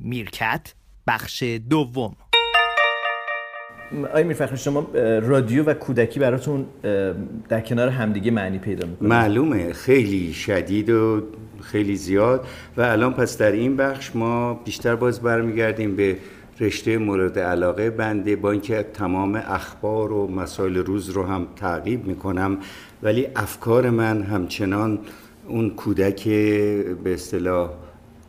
میرکت بخش دوم. آقای میرفخر شما رادیو و کودکی براتون در کنار همدیگه معنی پیدا می‌کنه. معلومه. خیلی شدید و خیلی زیاد. و الان پس در این بخش ما بیشتر باز برمیگردیم به رشته مورد علاقه بنده با اینکه تمام اخبار و مسائل روز رو هم تعقیب می‌کنم. ولی افکار من همچنان اون کودک به اصطلاح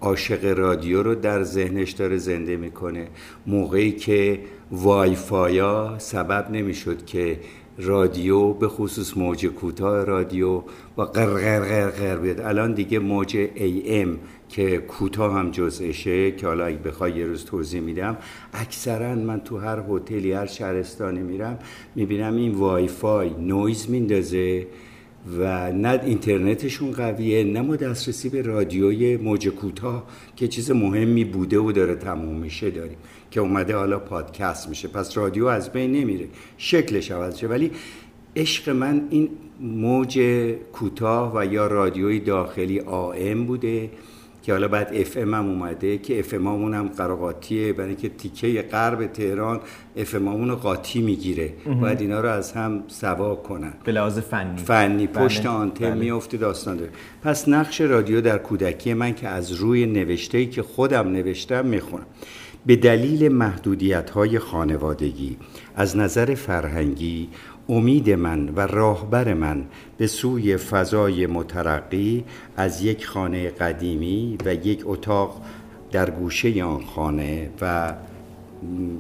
عاشق رادیو رو در ذهنش داره زنده می‌کنه. موقعی که وای فایا سبب نمی‌شد که رادیو به خصوص موج کوتاه رادیو و قرقر قرقر بیاد. الان دیگه موج AM که کوتاه هم جزءشه که حالا اگه بخوای یه روز توضیح میدم. اکثرا من تو هر هتلی هر شهرستانی میرم می‌بینم این وای فای نویز میندازه. و نه اینترنتشون قویه نه ما دسترسی به رادیوی موج کوتاه که چیز مهمی بوده و داره تموم میشه داریم که اومده حالا پادکست میشه. پس رادیو از بین نمیره شکلش عوض شه. ولی عشق من این موج کوتاه و یا رادیوی داخلی AM بوده. که حالا بعد FM هم اومده که FM هم قر و قاطیه برای اینکه تیکه غرب تهران FM قاطی می‌گیره. باید اینا رو از هم سوا کنن. به لحاظ فنی. فنی. پشت بله. آنتن بله. میفته داستان داره. پس نقش رادیو در کودکی من که از روی نوشته که خودم نوشتم می‌خونم. به دلیل محدودیت های خانوادگی از نظر فرهنگی امید من و راهبر من به سوی فضای مترقی از یک خانه قدیمی و یک اتاق در گوشه آن خانه و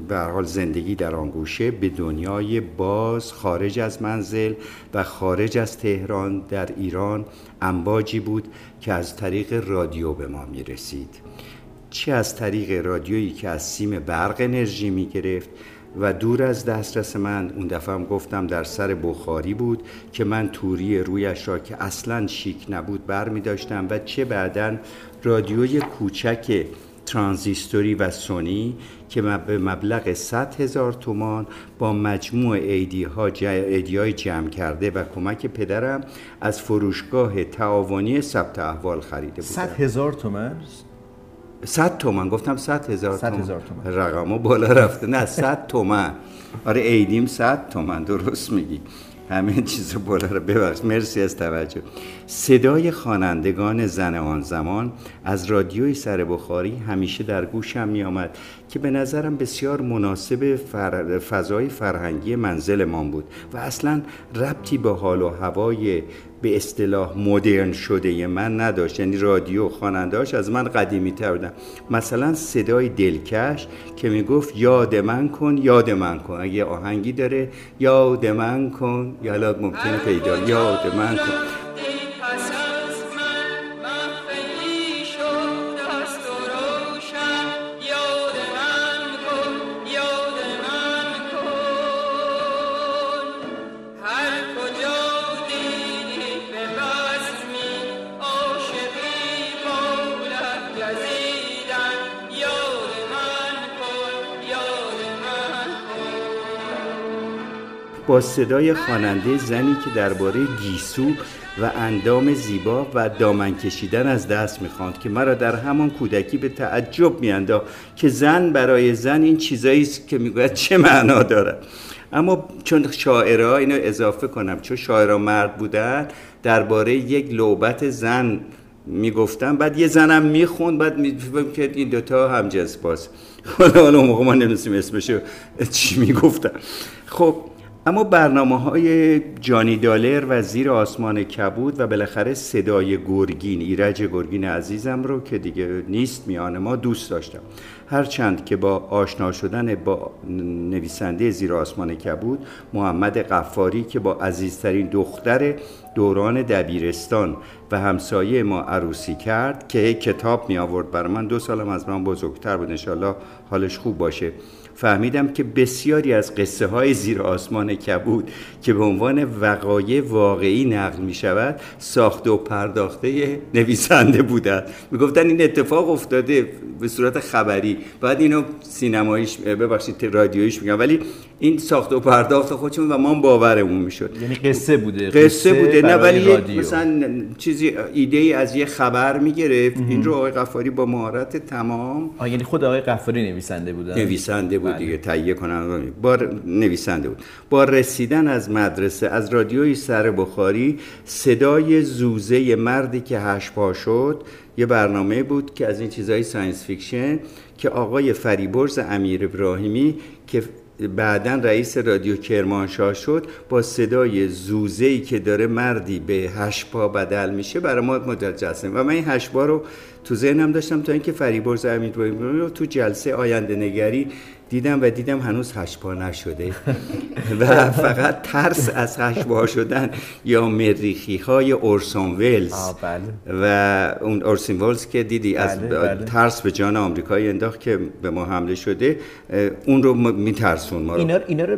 به حال زندگی در آن گوشه به دنیای باز خارج از منزل و خارج از تهران در ایران انباجی بود که از طریق رادیو به ما می رسید چه از طریق رادیویی که از سیم برق انرژی می گرفت و دور از دسترس من اون دفعه هم گفتم در سر بخاری بود که من توری رویش را که اصلا شیک نبود بر می داشتم و چه بعدا رادیوی کوچک ترانزیستوری و سونی که به مبلغ 100 هزار تومان با مجموع ایدی, ها ایدی های جمع کرده و کمک پدرم از فروشگاه تعاونی ثبت احوال خریده بودم. 100 هزار تومان؟ 100 تومن گفتم 100 هزار تومن, تومن. رقمو بالا رفته. نه 100 تومن آره ایدیم 100 تومن درست میگی. همه چیز بالا رو ببخش مرسی از توجه. صدای خوانندگان زن آن زمان از رادیوی سر بخاری همیشه در گوشم می آمد که به نظرم بسیار مناسب فر... فضای فرهنگی منزلمان بود و اصلا ربطی به حال و هوای به اصطلاح مدرن شده من نداشت. یعنی رادیو خوانندهاش از من قدیمی تر بودن. مثلا صدای دلکش که می‌گفت یاد من کن یاد من کن. اگه آهنگی داره یاد من کن. یا ممکنه پیدا یاد من کن. با صدای خواننده زنی که درباره گیسو و اندام زیبا و دامن کشیدن از دست می‌خواند که مرا در همان کودکی به تعجب میانداخت که زن برای زن این چیزایی است که می‌گوید چه معنا داره اما چون شاعرها اینو اضافه کنم چون شاعرها مرد بودن درباره یک لوبت زن می‌گفتن بعد یه زنم می‌خوند بعد میفهم که این دوتا هم جنس باز حالا حالا موقع ما نمیسیم اسمشو چی می‌گفتن. خب اما برنامه های جانی دالر و زیر آسمان کبود و بالاخره صدای گرگین ایرج گرگین عزیزم رو که دیگه نیست میان ما دوست داشتم. هرچند که با آشنا شدن با نویسنده زیر آسمان کبود محمد قفاری که با عزیزترین دختر دوران دبیرستان و همسایه ما عروسی کرد که کتاب می آورد برای من. دو سالم از من بزرگتر بود. انشالله حالش خوب باشه. فهمیدم که بسیاری از قصه های زیر آسمان کبود که به عنوان وقایع واقعی نقل می شود ساخته و پرداخته نویسنده بودند. گفتن این اتفاق افتاده به صورت خبری. بعد اینو سینماییش ببخشید رادیویش میگم. ولی این ساخت و پرداخت خودشون و ما باورمون می‌شد. یعنی قصه بوده قصه بوده. نه ولی. مثلا چیزی ایده ای از یه خبر می‌گرفت. این رو آقای قفاری با مهارت تمام آه یعنی خود آقای قفاری نویسنده بودن. نویسنده بود بله. دیگه تهیه کنن با نویسنده بود. با رسیدن از مدرسه از رادیوی سر بخاری صدای زوزه مردی که هشت پا شد یه برنامه بود که از این چیزای science fiction که آقای فریبرز امیر ابراهیمی که بعدا رئیس رادیو کرمانشاه شد با صدای زوزه‌ای که داره مردی به هشت پا بدل میشه برای ما مجسم و من این هشت پا رو تو ذهنم داشتم تا اینکه فریبرز امیر رو تو جلسه آینده نگری دیدم و دیدم هنوز هشت پا نشده. و فقط ترس از هشت پا شدن یا مریخی های اورسون ولز آه بله. و اون اورسین ولز که دیدی از بله، بله. ترس به جان آمریکایی انداخت که به ما حمله شده اون رو میترسون ما رو. اینا اینا رو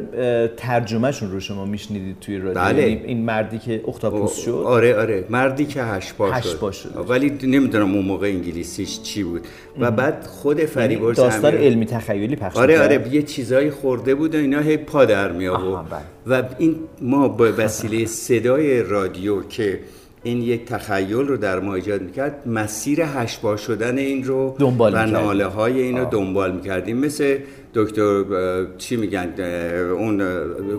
ترجمهشون رو شما میشنیدید توی رادیو؟ بله. یعنی این مردی که اختاپوس شد؟ آره آره. مردی که هشت پا هشت شد. شد. ولی نمی‌دونم اون موقع انگلیسیش چی بود. و بعد خود یعنی فریبرز داستان علمی تخیلی پخش آره. آره یه چیزایی خورده بود و اینا هی پا در می آورد بله. و این ما با وسیله صدای رادیو که این یک تخیل رو در ما ایجاد می‌کرد مسیر هشبا شدن این رو دنبال و. ناله های این رو دنبال می‌کردیم مثل دکتر چی میگن اون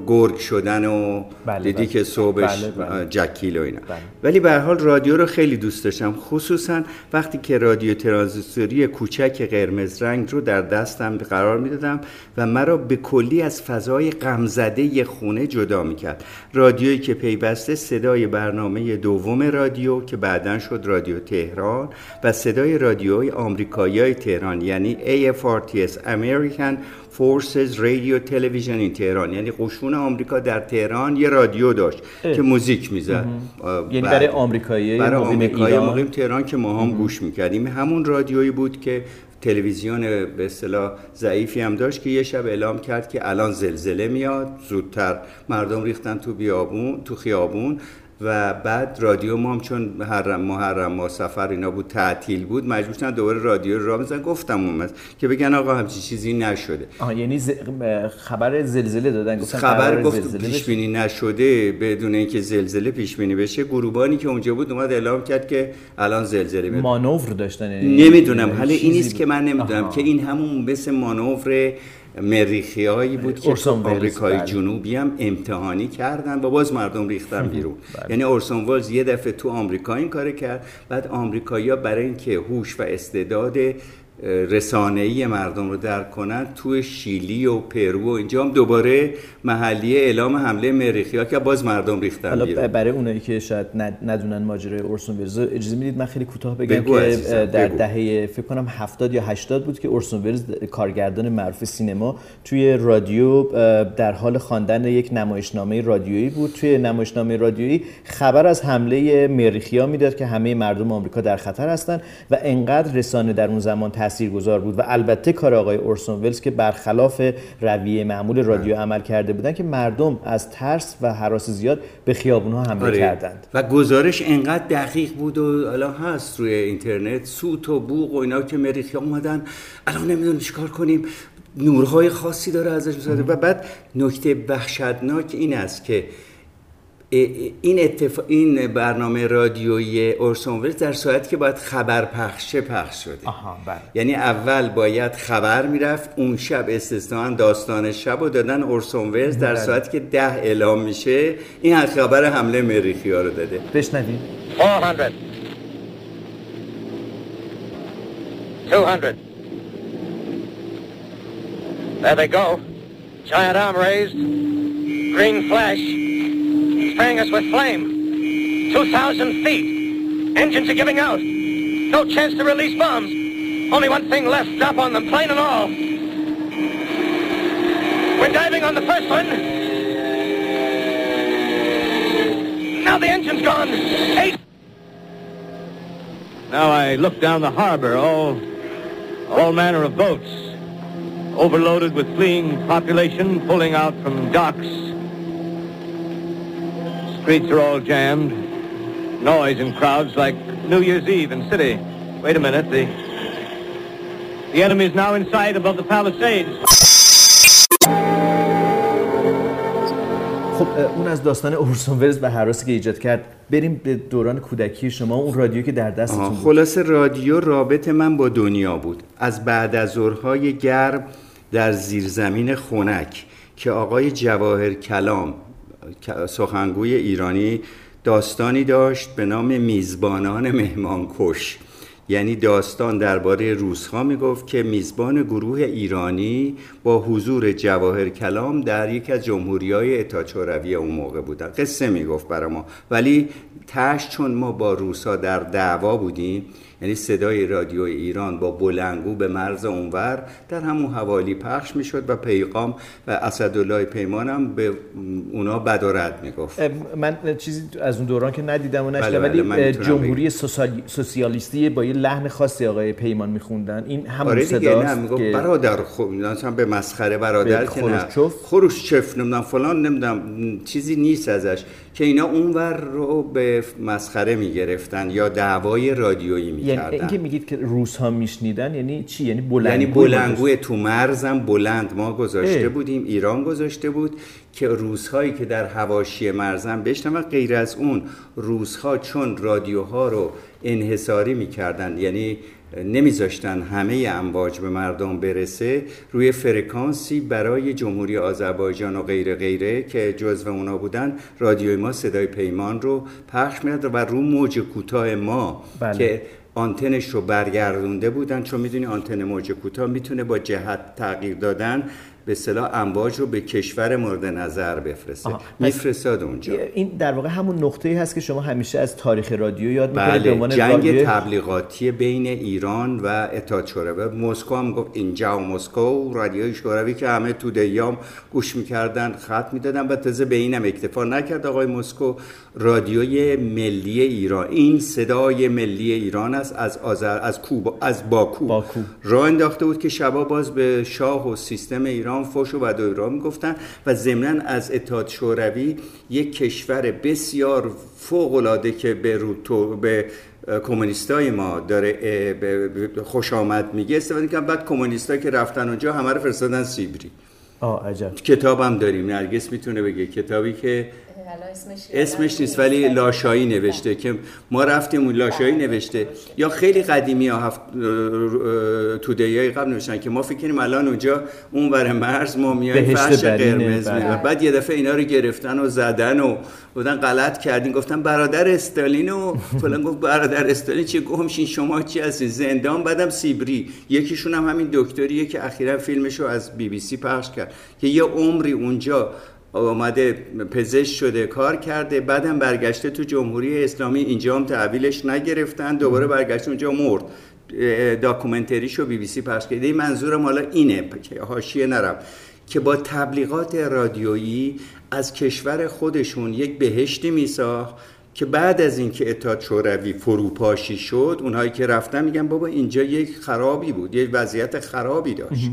گرگ شدن و بله، دیدی بله. که صبحش بله، بله. جکیل و اینا بله. ولی به هر حال رادیو رو خیلی دوست داشتم خصوصا وقتی که رادیو ترانزیستوری کوچک قرمز رنگ رو در دستم قرار می‌دادم و مرا به کلی از فضای غمزده خونه جدا می‌کرد رادیویی که پیوسته صدای برنامه دوم رادیو که بعدا شد رادیو تهران و صدای رادیوهای آمریکایی تهران یعنی AFRTS American Forces Radio Television این تهران یعنی قشون آمریکا در تهران یه رادیو داشت که موزیک می‌زد. یعنی برای آمریکایی برای آمریکایی؟ مقیم تهران که ما هم گوش می‌کردیم. همون رادیویی بود که تلویزیون به اصطلاح ضعیفی هم داشت که یه شب اعلام کرد که الان زلزله میاد. زودتر مردم ریختن تو بیابون تو خیابون. و بعد رادیو ما هم چون محرم محرم ما سفر اینا بود تعطیل بود مجبور شدن دوباره رادیو رو راه بزنن گفتم اون که بگن آقا همچین چیزی نشده آها یعنی ز- خبر زلزله دادن گفتن خبر گفت پیش. بینی نشده بدون اینکه زلزله پیش بینی بشه گروبانی که اونجا بود اومد اعلام کرد که الان زلزله میاد مانور داشتن نمی‌دونم یعنی حالا این نیست. که من نمی‌دونم آها. که این همون مثل مانور مریخی هایی بود که ولز، آمریکای بله. جنوبی هم امتحانی کردن و باز مردم ریختن بیرون بله. یعنی اورسون ولز یه دفعه تو آمریکا این کار کرد بعد آمریکایی‌ها برای اینکه هوش و استعداد رسانه‌ای مردم رو درک کنن تو شیلی و پرو و اینجا هم دوباره محلی اعلام حمله مریخی ها که باز مردم ریختن حالا برای اونایی که شاید ند- ندونن ماجرای اورسون ولز اجازه می‌دید من خیلی کوتاه بگم بگو که در بگو. دهه فکر کنم 70 یا 80 بود که اورسون ولز کارگردان معروف سینما توی رادیو در حال خواندن یک نمایشنامه رادیویی بود توی نمایشنامه رادیویی خبر از حمله مریخیا می‌داد که همه مردم آمریکا در خطر هستند و انقدر رسانه در اون زمان تاثیرگذار بود و البته کار آقای اورسون ولز که برخلاف رویه معمول رادیو عمل کرده بودن که مردم از ترس و حراس زیاد به خیابونها حمله آره. کردند. و گزارش انقدر دقیق بود و الان هست روی اینترنت سوت و بوق و اینا که مریخی اومدن الان نمی‌دونم چیکار کنیم؟ نورهای خاصی داره ازش می‌سازه. و بعد نکته وحشتناک این است که این اتفا... این برنامه رادیویی اورسون ولز در صورتی که باید خبر پخشه پخش شده آها بله یعنی اول باید خبر می‌رفت اون شب استثناا داستان شب رو دادن اورسون ولز در بله. صورتی که ده اعلام میشه این از خبر حمله مریخی ها رو داده بشنویم 400. 200. There they go. Giant arm raised. Green flash. Spraying us with flame. 2,000 feet. Engines are giving out. No chance to release bombs. Only one thing left. Drop on them, plane and all. We're diving on the first one. Now the engine's gone. Eight. Now I look down the harbor, all, all manner of boats, overloaded with fleeing population pulling out from docks. Streets are all jammed. Noise in crowds like New Year's Eve in city. Wait a minute, the, the enemy is now in sight above the Palisades. خب اون از داستان اورسون ولز و حراسی که ایجاد کرد بریم به دوران کودکی شما اون رادیو که در دستتون بود خلاص رادیو رابط من با دنیا بود از بعد از ظهرهای گرم در زیرزمین خونک که آقای جواهر کلام سخنگوی ایرانی داستانی داشت به نام میزبانان مهمانکش. یعنی داستان درباره روزها می‌گفت که میزبان گروه ایرانی با حضور جواهر کلام در یکی از جمهوری های اتاچوروی اون موقع بودن. قصه می‌گفت برای ما. ولی تش چون ما با روسا در دعوا بودیم یعنی صدای رادیو ایران با بلنگو به مرز اونور در همون حوالی پخش می‌شد و پیغام و اسدالله پیمان هم به اونا بد و رد می‌گفت من چیزی از اون دوران که ندیدم و بله، نشدم بله، ولی جمهوری سوسیال- سوسیالیستی با یه لحن خاصی آقای پیمان میخوندن این همون آره صداست که برادر. مثلا به مسخره برادر که نه خروشچف؟ نمی‌دونم فلان نمی‌دونم چیزی نیست ازش که اینا اونور رو به مسخره می‌گرفتن یا دعوای رادیویی یعنی اینکه میگید که روس ها میشنیدن یعنی چی یعنی بلندگو یعنی بلنگوی تو مرزم بلند ما گذاشته اه. بودیم ایران گذاشته بود که روزهایی که در هواشی مرزم بشنن و غیر از اون روزها چون رادیوها رو انحصاری می‌کردن یعنی نمیذاشتن همه امواج به مردم برسه روی فرکانسی برای جمهوری آذربایجان و غیره غیره که جزو اونا بودن رادیوی ما صدای پیمان رو پخش میاد و رو موج کوتاه ما بله. که آنتنش رو برگردونده بودن. چون می‌دونی آنتن موج کوتاه می‌تونه با جهت تغییر دادن به اصطلاح امواج رو به کشور مورد نظر بفرسته. میفرستاد اونجا. این در واقع همون نقطه ای هست که شما همیشه از تاریخ رادیو یاد می‌کنید به بله عنوان جنگ رادیو تبلیغاتی بین ایران و اتحاد شوروی. مسکو هم گفت اینجا و مسکو رادیوی شوروی که همه تو دیام گوش می‌کردن خط می‌دادن و تازه به اینم اکتفا نکرد. آقای مسکو رادیوی ملی ایران این صدای ملی ایران است از آذر از کوبا از باکو, باکو. راه انداخته بود که شبا باز به شاه و سیستم ایران فوش و بدوی را می‌گفتن و ضمنا از اتحاد شوروی یک کشور بسیار فوق العاده که به رو تو به کمونیستای ما داره خوش آمد میگه استفاده کردن بعد کمونیستا که رفتن اونجا همه رو فرستادن سیبری. آه عجب. کتابم داریم. نرگس می‌تونه بگه. کتابی که اسمش اسمش نیست ولی لاشایی نوشته که ما رفتیم اون لاشایی نوشته. یا خیلی قدیمی ها هفت های قبل نوشتن که ما فکر کنیم الان اونجا اون ور مرز ما میایم فرش قرمز بله. می‌بینیم. بعد یه دفعه اینا رو گرفتن و زدن و بودن غلط کردین. گفتن برادر استالین و فلان. گفت برادر استالین چی گمشین؟ شما چی هستین زندان؟ بعدم سیبری. یکیشون هم همین دکتریه که اخیرا فیلمش رو از بی بی سی پخش کرد. که یه عمری اونجا آمده پزشک شده کار کرده بعدم برگشته تو جمهوری اسلامی اینجا هم تحویلش نگرفتن دوباره برگشته اونجا مرد. داکومنتریشو بی بی سی پخش کرده. منظورم حالا اینه که حاشیه نرم که با تبلیغات رادیویی از کشور خودشون یک بهشتی میساخت که بعد از اینکه اتحاد شوروی فروپاشی شد اونهایی که رفتن میگن بابا اینجا یک خرابی بود یک وضعیت خرابی داشت.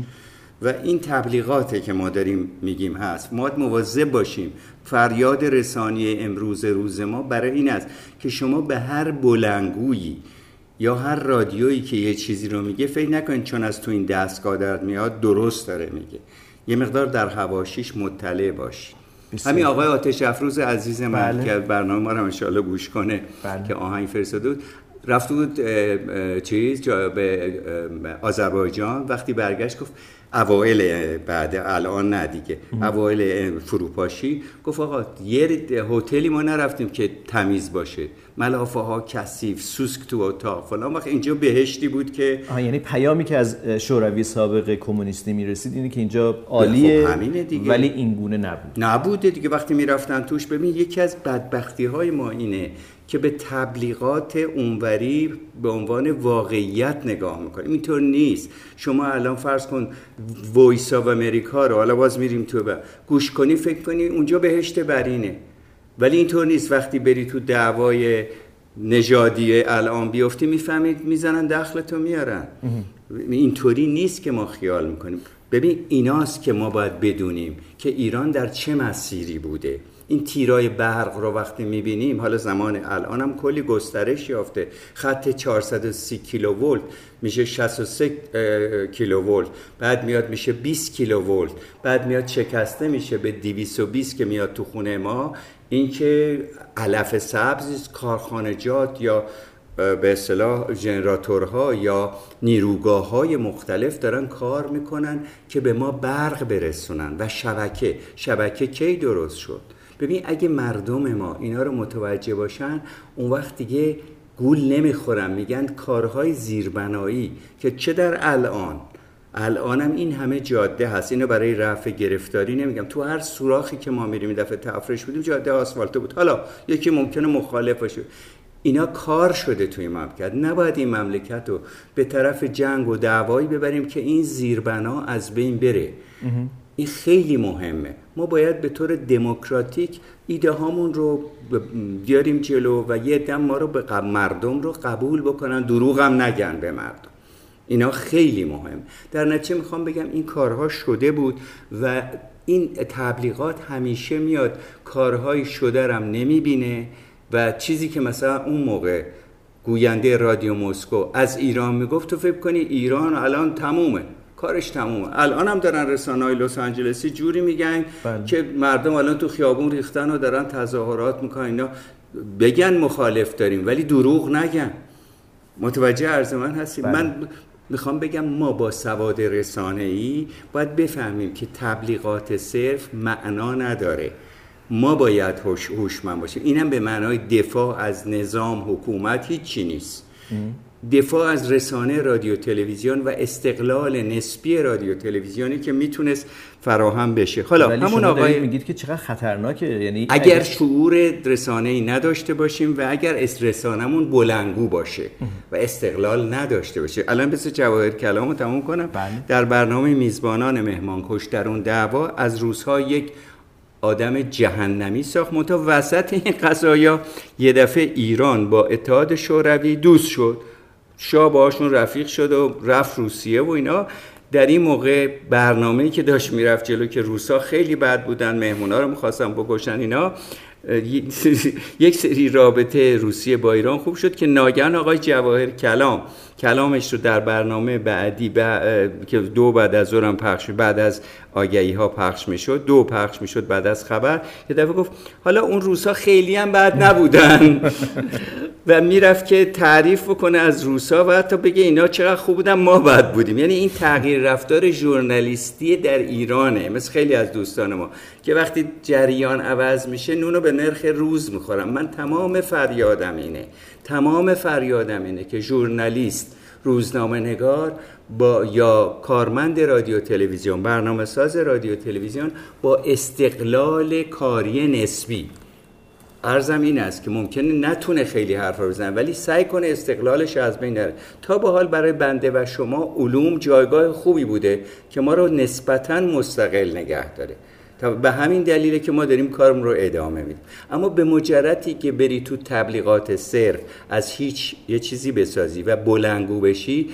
و این تبلیغاته که ما داریم میگیم هست ما مواظب باشیم فریاد رسانی امروز روز ما برای این است که شما به هر بلنگویی یا هر رادیویی که یه چیزی رو میگه فکر نکنید چون از تو این دستگاه در میاد درست داره میگه یه مقدار در هواشیش مطلع باشی. همین آقای آتش افروز عزیز من بله. که برنامه ما رو انشاءالله گوش کنه بله. که آهنگ فرستاده بود رفته بود چیز جا به آذربایجان. وقتی برگشت گفت اوایل بعد الان نه دیگه اوایل فروپاشی. گفت آقا یه هتلی ما نرفتیم که تمیز باشه. ملافه ها کثیف سوسک تو اتاق فلان وقت اینجا بهشتی بود که آها یعنی پیامی که از شوروی سابق کمونیستی می‌رسید اینه که اینجا عالیه خب همینه دیگه. ولی این گونه نبود. نبوده دیگه. وقتی می‌رفتن توش ببین یکی از بدبختی های ما اینه که به تبلیغات اونوری به عنوان واقعیت نگاه می‌کنیم اینطور نیست. شما الان فرض کن Voice of America رو حالا باز میریم تو با. گوش کنی فکر کنی اونجا بهشت برینه. ولی اینطور نیست. وقتی بری تو دعوای نژادی الان بیفتی می‌فهمید می‌زنن دخلتو میارن. اینطوری نیست که ما خیال می‌کنیم. ببین ایناست که ما باید بدونیم که ایران در چه مسیری بوده. این تیرای برق رو وقتی می‌بینیم حالا زمان الان هم کلی گسترش یافته. خط 430 کیلو ولت میشه 63 کیلو ولت بعد میاد میشه 20 کیلو ولت بعد میاد شکسته میشه به 220 که میاد تو خونه ما. این که علف سبز کارخانجات یا به اصطلاح ژنراتورها یا نیروگاه های مختلف دارن کار می‌کنن که به ما برق برسونن و شبکه. شبکه کی درست شد؟ ببین اگه مردم ما اینا رو متوجه باشن اون وقت دیگه گول نمی‌خورن. میگن کارهای زیربنایی که چه در الان؟ الانم این همه جاده هست. اینو برای رفع گرفتاری نمیگم. تو هر سوراخی که ما میریم دفعه تفرش بودیم جاده آسفالته بود. حالا یکی ممکنه مخالف باشه. اینا کار شده توی مملکت. نباید این مملکت رو به طرف جنگ و دعوایی ببریم که این زیربنا از بین بره. این خیلی مهمه. ما باید به طور دموکراتیک ایده هامون رو بیاریم جلو و یه دم ما رو به مردم رو قبول بکنن. دروغ هم نگن به مردم. اینا خیلی مهم. در نتیجه می‌خوام بگم این کارها شده بود و این تبلیغات همیشه میاد. کارهای شده رم نمی‌بینه و چیزی که مثلا اون موقع گوینده رادیو مسکو از ایران می‌گفت تو فکر کنی ایران الان تمومه. کارش تمومه. الان هم دارن رسانه های لس آنجلسی جوری میگن بله. که مردم الان تو خیابون ریختن و دارن تظاهرات می‌کنن اینا بگن مخالف داریم ولی دروغ نگن. متوجه عرض من هستیم؟ بله. من می‌خوام بگم ما با سواد رسانه ای باید بفهمیم که تبلیغات صرف معنا نداره. ما باید هوشمند باشیم. اینم به معنای دفاع از نظام حکومت هیچی نیست. دفاع از رسانه رادیو تلویزیون و استقلال نسبی رادیو تلویزیونی که می‌تونست فراهم بشه. حالا همون آقای میگید که چقدر خطرناکه. یعنی اگر شعور رسانه ای نداشته باشیم و اگر رسانمون بلنگو باشه و استقلال نداشته باشه. الان بس جواهر کلامو تموم کنم. بله. در برنامه میزبانان مهمان کش در اون دعوا از روزها یک آدم جهنمی ساخت. منتها وسط این قضایا یه دفعه ایران با اتحاد شوروی دوست شد. شاه باشون رفیق شد و رفت روسیه و اینا. در این موقع برنامه‌ای که داشت می‌رفت جلو که روسا خیلی بد بودن مهمونا رو می‌خواستن بکشن اینا یک سری رابطه روسیه با ایران خوب شد که ناگهان آقای جواهر کلام کلامش رو در برنامه بعدی که دو بعد از ظهرم پخش بعد از آگهی ها پخش می‌شد دو پخش می‌شد بعد از خبر. یه دفعه گفت حالا اون روسا خیلی هم بد نبودن. و می‌رفت که تعریف بکنه از روسا و حتی بگه اینا چقدر خوب بودن ما بد بودیم. یعنی این تغییر رفتار ژورنالیستی در ایرانه مثل خیلی از دوستان ما که وقتی جریان عوض میشه نونو به نرخ روز می‌خورم من تمام فریادم اینه. تمام فریادم اینه که ژورنالیست روزنامه نگار با یا کارمند رادیو تلویزیون برنامه ساز رادیو تلویزیون با استقلال کاری نسبی. ارزم این است که ممکنه نتونه خیلی حرف رو بزنه ولی سعی کنه استقلالش از بین نره تا به حال برای بنده و شما علوم جایگاه خوبی بوده که ما رو نسبتا مستقل نگه داره. به همین دلیله که ما داریم کارم رو ادامه میدیم. اما به مجردی که بری تو تبلیغات صرف از هیچ یه چیزی بسازی و بلنگو بشی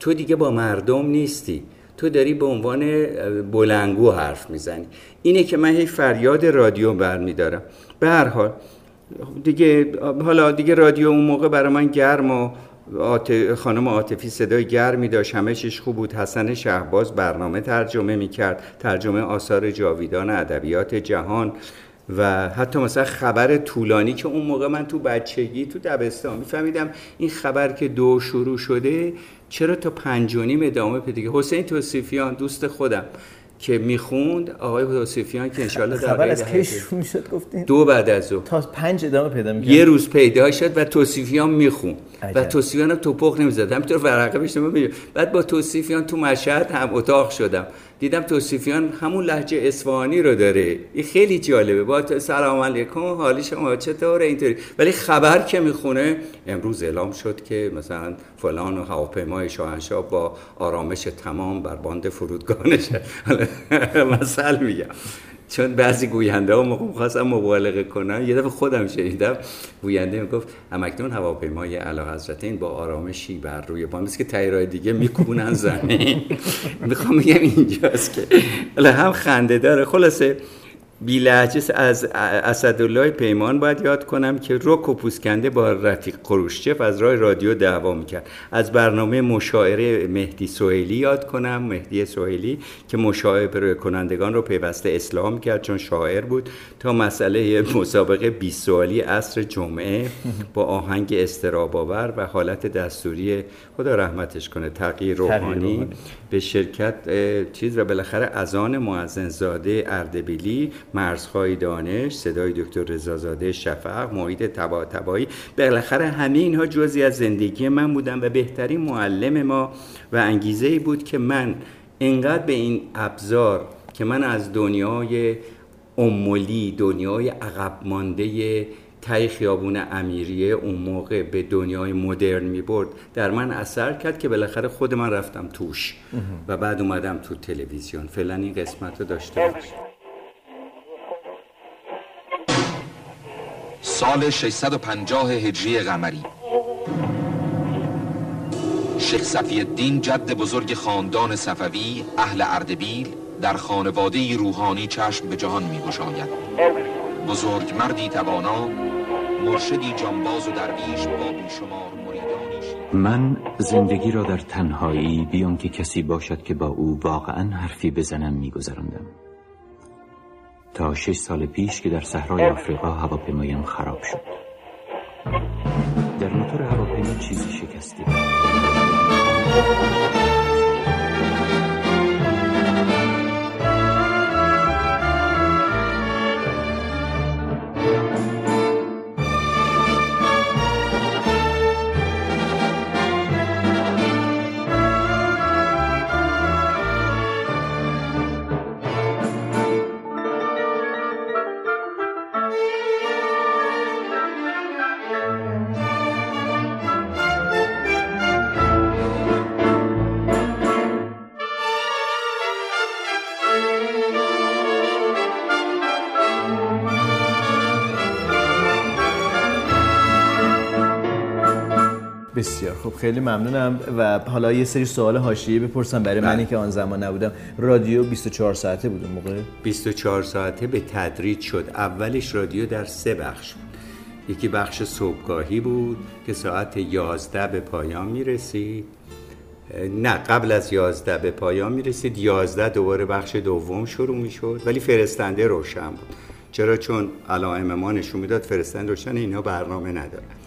تو دیگه با مردم نیستی. تو داری به عنوان بلنگو حرف می‌زنی. اینه که من هی فریاد رادیو برمیدارم. به هر حال دیگه حالا دیگه رادیو اون موقع برای من گرم و خانم عاطفی صدای گرمی داشت. همه چیش خوب بود. حسن شهباز برنامه ترجمه می‌کرد. ترجمه آثار جاویدان ادبیات جهان و حتی مثلا خبر طولانی که اون موقع من تو بچگی تو دبستان میفهمیدم این خبر که دو شروع شده چرا تا پنج و نیم ادامه پیدا حسین توصیفیان دوست خودم که می‌خوند آقای توصیفیان که انشالله در خبر از کی شروع می‌شد؟ گفتین؟ دو بعد از او. تا پنج ادامه پیدا می‌کرد. یه روز پیدا شد و توصیفیان می‌خوند. و توصیفیان توپخ نمی‌زد همینطور ورقه بشتم بعد با توصیفیان تو مشهد هم اتاق شدم. دیدم توصیفیان همون لحجه اصفهانی رو داره. این خیلی جالبه. با سلام علیکم. حالی شما چطوره؟ اینطوری. ولی خبر که می‌خونه امروز اعلام شد که مثلا فلان و هواپیمای شاهنشاه با آرامش تمام بر باند فرودگاهش مثل میگم. چون بعضی گوینده ها موقع خواستم مبالغه کنن یه دفعه خودم شنیدم گوینده می‌گفت همکنون هواپیمای اعلی حضرتین با آرامشی بر روی بام. که تایرای دیگه میکونن زمین. می‌خوام بگم اینجاست که هم خنده داره. خلاصه بی لحجه از اسدالله پیمان باید یاد کنم که رک و پوسکنده با رفیق قروشچف از راه رادیو دعوا می‌کرد از برنامه مشاعره مهدی سوهیلی یاد کنم. مهدی سوهیلی که مشاعره کنندگان رو پیوسته اسلام کرد چون شاعر بود. تا مسئله مسابقه 20 سوالی عصر جمعه با آهنگ استراباور و حالت دستوری خدا رحمتش کنه تغییر روحانی به شرکت چیز و بالاخره اذان معزن زاده اردبیلی مرزهای دانش صدای دکتر رضازاده شفق محیط تبا تبایی بالاخره همه اینها جزی از زندگی من بودن و بهترین معلم ما و انگیزه ای بود که من انقدر به این ابزار که من از دنیای امولی دنیای عقب مانده تای خیابون امیریه اون موقع به دنیای مدرن می برد در من اثر کرد که بالاخره خود من رفتم توش و بعد اومدم تو تلویزیون. فعلا این قسمت رو داشته باش سال 650 هجری قمری. شیخ صفی الدین جد بزرگ خاندان صفوی اهل اردبیل در خانواده روحانی چشم به جهان می گشاید بزرگ مردی توانا مرشدی جانباز و درویش با بیشمار من زندگی را در تنهایی بیان که کسی باشد که با او واقعا حرفی بزنم میگذراندم. تا شش سال پیش که در صحرای آفریقا هواپیمایم خراب شد. در موتور هواپیما چیزی شکسته خیلی ممنونم و حالا یه سری سوال حاشیه‌ای بپرسم برای منی که آن زمان نبودم. رادیو 24 ساعته بود اون موقع؟ 24 ساعته به تدریج شد. اولش رادیو در سه بخش بود. یکی بخش صبحگاهی بود که ساعت 11 به پایان می رسید نه قبل از 11 به پایان می رسید 11 دوباره بخش دوم شروع می شد ولی فرستنده روشن بود. چرا؟ چون علائم ما نشون می‌داد فرستنده روشن اینها برنامه ندارن.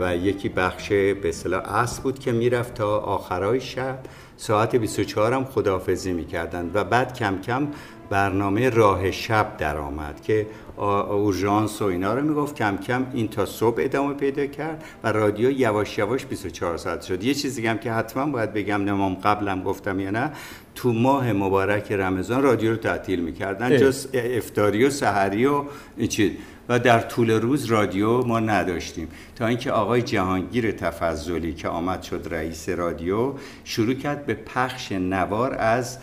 و یکی بخش به اصطلاح اصل بود که می‌رفت تا آخرای شب ساعت 24 هم خداحافظی می‌کردن و بعد کم کم برنامه راه شب در آمد که اورژانس و اینا رو می‌گفت. کم کم این تا صبح ادامه پیدا کرد و رادیو یواش یواش 24 ساعت شد. یه چیزی هم که حتما باید بگم نمام قبلم گفتم یا نه تو ماه مبارک رمضان رادیو رو تعطیل می‌کردن. جز افتاری و سحری و این چیز. و در طول روز رادیو ما نداشتیم. تا اینکه آقای جهانگیر تفضلی که آمد شد رئیس رادیو شروع کرد به پخش نوار از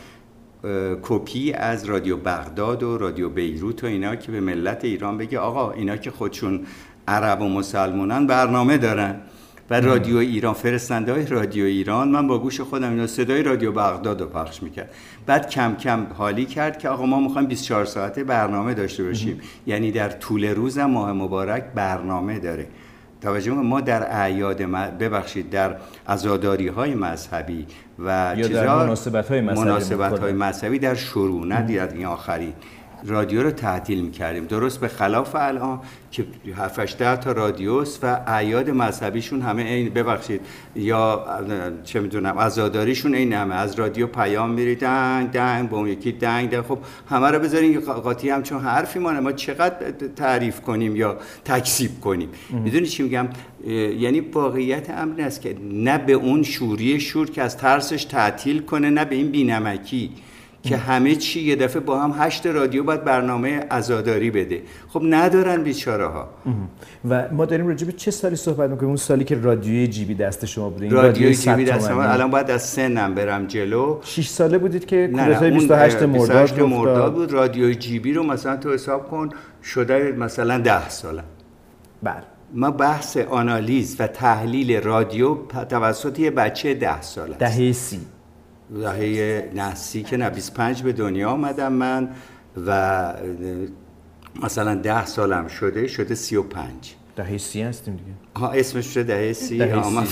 کپی از رادیو بغداد و رادیو بیروت و اینا که به ملت ایران بگه آقا اینا که خودشون عرب و مسلمانان برنامه دارن. و رادیو ایران فرستنده های رادیو ایران. من با گوش خودم اینا صدای رادیو بغداد رو پخش می‌کرد بعد کم کم حالی کرد که آقا ما می‌خوایم 24 ساعته برنامه داشته باشیم. یعنی در طول روز ماه مبارک برنامه داره. توجه ما در اعیاد ببخشید در عزاداری های مذهبی و یا در مناسبت های مذهبی, مناسبت های مذهبی در شروع در این آخری رادیو رو تعطیل می‌کردیم. درست به خلاف الان که 7 تا رادیوس و اعیاد مذهبیشون همه این ببخشید یا چه می‌دونم عزاداریشون این همه. از رادیو پیام میری دنگ دنگ با اون یکی دنگ دنگ. خب همه رو بذارین که قاطی هم چون حرفی مانه. ما چقدر تعریف کنیم یا تکسیب کنیم؟ می‌دونی چی میگم؟ یعنی واقعیت امر است که نه به اون شوری شور که از ترسش تعطیل کنه نه به این بینمکی. که همه چی یه دفعه با هم هشت رادیو باید برنامه ازاداری بده. خب ندارن بیچاره ها و ما داریم راجع به چه سالی صحبت می‌کنیم؟ اون سالی که رادیوی جیبی دست شما بود. رادیوی جیبی دست من الان باید از سنم برم جلو. 6 ساله بودید که کودتای 28 مرداد 28 مرداد بود. رادیوی جیبی رو مثلا تو حساب کن شده مثلا 10 ساله. بله. ما بحث آنالیز و تحلیل رادیو توسط یه بچه ده ساله دهه سی. دهه نحسی که نه 25 به دنیا آمدم من و مثلا ده سالم شده شده سی و پنج دهه سی هستیم دیگه ها اسمش شده دهه سی من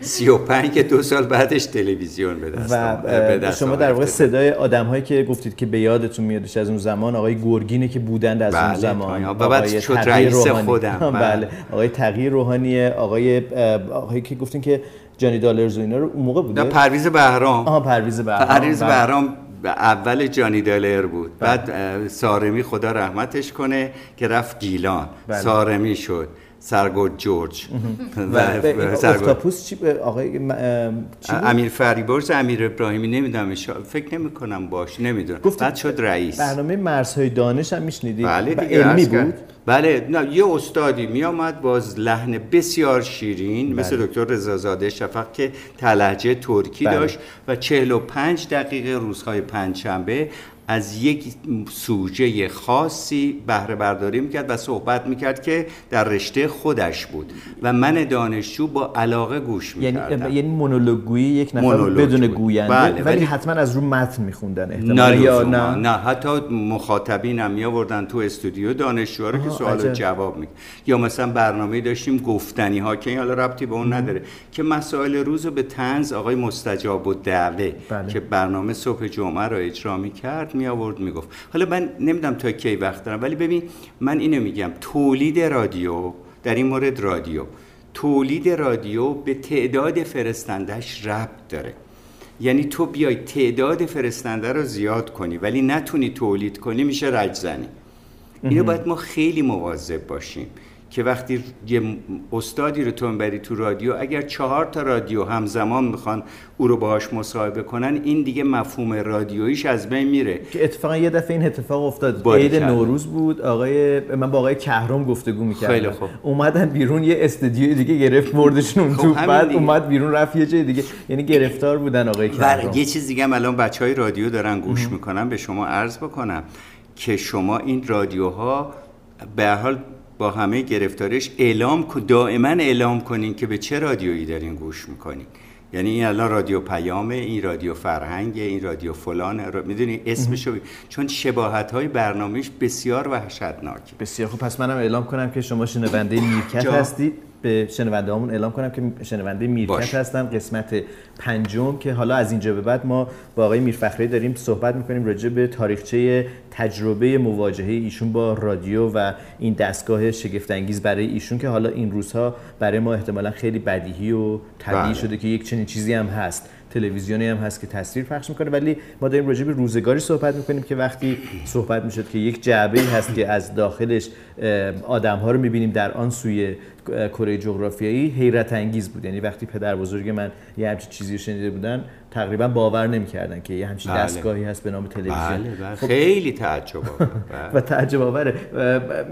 سی. و پنج که دو سال بعدش تلویزیون به دست و به دست شما در واقع. صدای آدم هایی که گفتید که به یادتون میادش از اون زمان آقای گرگینه که بودند از اون بله، زمان تا- و بعد شد رئیس روحانی. خودم، بله. بله. آقای تقی روحانی آقای آقایی که گفتین که جانی دالرز و اینا رو اون موقع بوده؟ نه پرویز بهرام. آها پرویز بهرام. پرویز بله. بهرام اول جانی دالر بود. بعد اه، سارمی خدا رحمتش کنه که رفت گیلان. بله. سارمی شد. سرگرد جورج و اختاپوس چی به آقای چی؟ امیر فریبرز امیر ابراهیمی نمی‌دونم فکر نمی کنم باش نمی‌دونم بعد شد رئیس برنامه مرزهای دانش هم میشنیدید بله دیگه علمی. بود بله نه یه استادی می آمد باز لحن بسیار شیرین مثل بله. دکتر رضازاده شفق که تلهجه ترکی بله. داشت و 45 دقیقه روزهای پنجشنبه از یک سوژه خاصی بهره برداری می‌کرد و صحبت می‌کرد که در رشته خودش بود و من دانشجو با علاقه گوش یعنی می‌کردم یعنی مونولوگویی یک نفر مونولوگ بدون بود. گوینده بله، ولی, حتما از رو متن میخوندن نه یا. نه نه حتی مخاطبینم می آوردن تو استودیو دانشجوها رو که سوال عجب. جواب می یا مثلا برنامه داشتیم گفتنی ها که این حالا ربطی به اون نداره که مسائل روز رو به تنز آقای مستجاب و دعوه بله. که برنامه صبح جمعه رو اجرا می کرد می آورد می گفت حالا من نمی‌دونم تا کی وقت دارم ولی ببین من اینو میگم. تولید رادیو در این مورد رادیو. تولید رادیو به تعداد فرستندش ربط داره. یعنی تو بیای تعداد فرستنده رو زیاد کنی ولی نتونی تولید کنی میشه رجزنی. اینو باید ما خیلی مواظب باشیم. که وقتی یه استادی رو تو بری تو رادیو اگر چهار تا رادیو همزمان می‌خوان او رو باهاش مصاحبه کنن این دیگه مفهوم رادیویش از بین میره. که اتفاقا یه دفعه این اتفاق افتاد. عید. نوروز بود آقای من با آقای کهرام گفتگو می‌کردم. خیلی خوب. اومدن بیرون یه استودیوی دیگه گرفت بردشون خب تو. بعد دیگه. اومد بیرون رفت یه جای دیگه. یعنی گرفتار بودن آقای کهرام و یه چیز دیگه هم الان بچه های رادیو دارن گوش می‌کنن به شما عرض بکنم که شما این رادیوها به حال با همه گرفتارش اعلام دائما اعلام کنین که به چه رادیویی دارین گوش می‌کنین. یعنی این الان رادیو پیامه این رادیو فرهنگه این رادیو فلانه. را... می‌دونی اسمشو چون شباهت های برنامهش بسیار وحشتناکه. بسیار. خوب پس منم اعلام کنم که شما شنونده میرکت جا. هستید. به شنونده همون اعلام کنم که شنونده میرکت. هستن قسمت پنجم که حالا از اینجا به بعد ما با آقای میرفخری داریم صحبت می‌کنیم راجع به تاریخچه تجربه مواجهه ایشون با رادیو و این دستگاه شگفتانگیز برای ایشون که حالا این روزها برای ما احتمالا خیلی بدیهی و طبیعی بله. شده که یک چنین چیزی هم هست تلویزیونی هم هست که تصویر پخش می‌کنه ولی ما داریم راجع به روزگاری صحبت می‌کنیم که وقتی صحبت می‌شد که یک جعبه هست که از داخلش آدم ها رو می‌بینیم در آن سوی کره جغرافیایی حیرت انگیز بود. یعنی وقتی پدر بزرگ من یه همچین چیزی شنیده بودن تقریبا باور نمی‌کردن که یه همچین بله. دستگاهی هست به نام تلویزیون بله بله خب، خیلی تعجب آور. بله. و تعجب آوره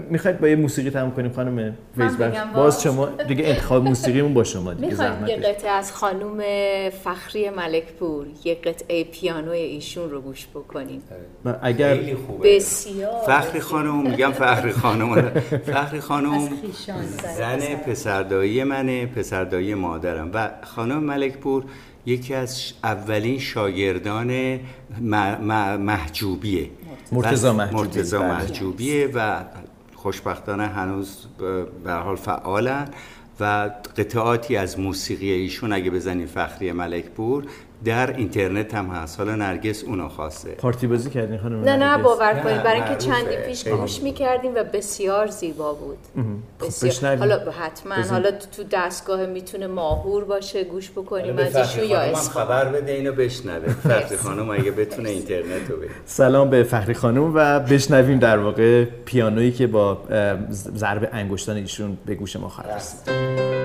می‌خواید با یه موسیقی تمام کنیم خانم فیزبخش بگم باز. شما دیگه انتخاب موسیقیمون با شما دیگه زحمت یه. قطعه از خانوم فخری ملکپور یه قطعه پیانوی ایشون رو گوش بکنیم اگر خیلی خوبه بسیار فخری خانم میگم فخری خانم فخری خانم زن زن پسردایی منه پسردایی مادرم و خانم ملکپور یکی از اولین شاگردان محجوبیه مرتضی و- محجوبی، مرتضی بله. محجوبیه و خوشبختانه هنوز به حال فعالن و قطعاتی از موسیقی ایشون اگه بزنین فخری ملکپور در اینترنت هم هست. حالا نرگس اونو خواسته. پارتی بازی کردین خانم نه نه؟ باور کنید برای اینکه. چندی پیش گوش می‌کردیم و بسیار زیبا بود. بسیار. بشنویم. حالا حتما بزن. حالا تو دستگاه می‌تونه ماهور باشه گوش بکنیم از ایشون یا اسم. خبر بده اینو بشنوه. فخری خانم اگه بتونه اینترنت رو بده. سلام به فخری خانم و بشنویم در واقع پیانویی که با ضرب انگشتان ایشون به گوش ما خواهد رسید.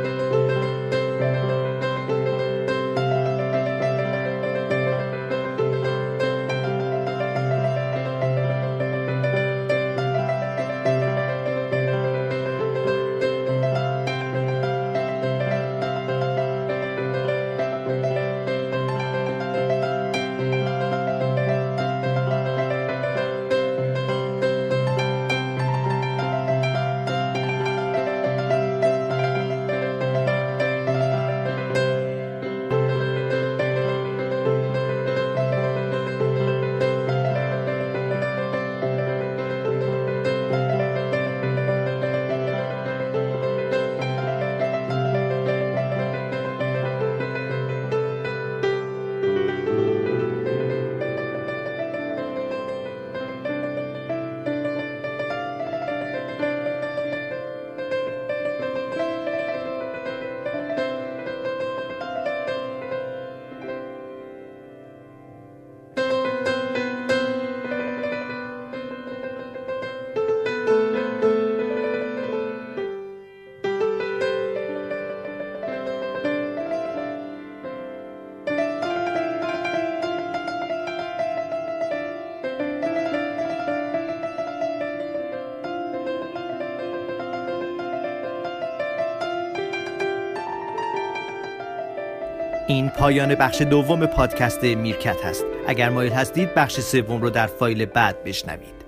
این پایان بخش دوم پادکست میرکت هست. اگر مایل هستید بخش سوم رو در فایل بعد بشنوید.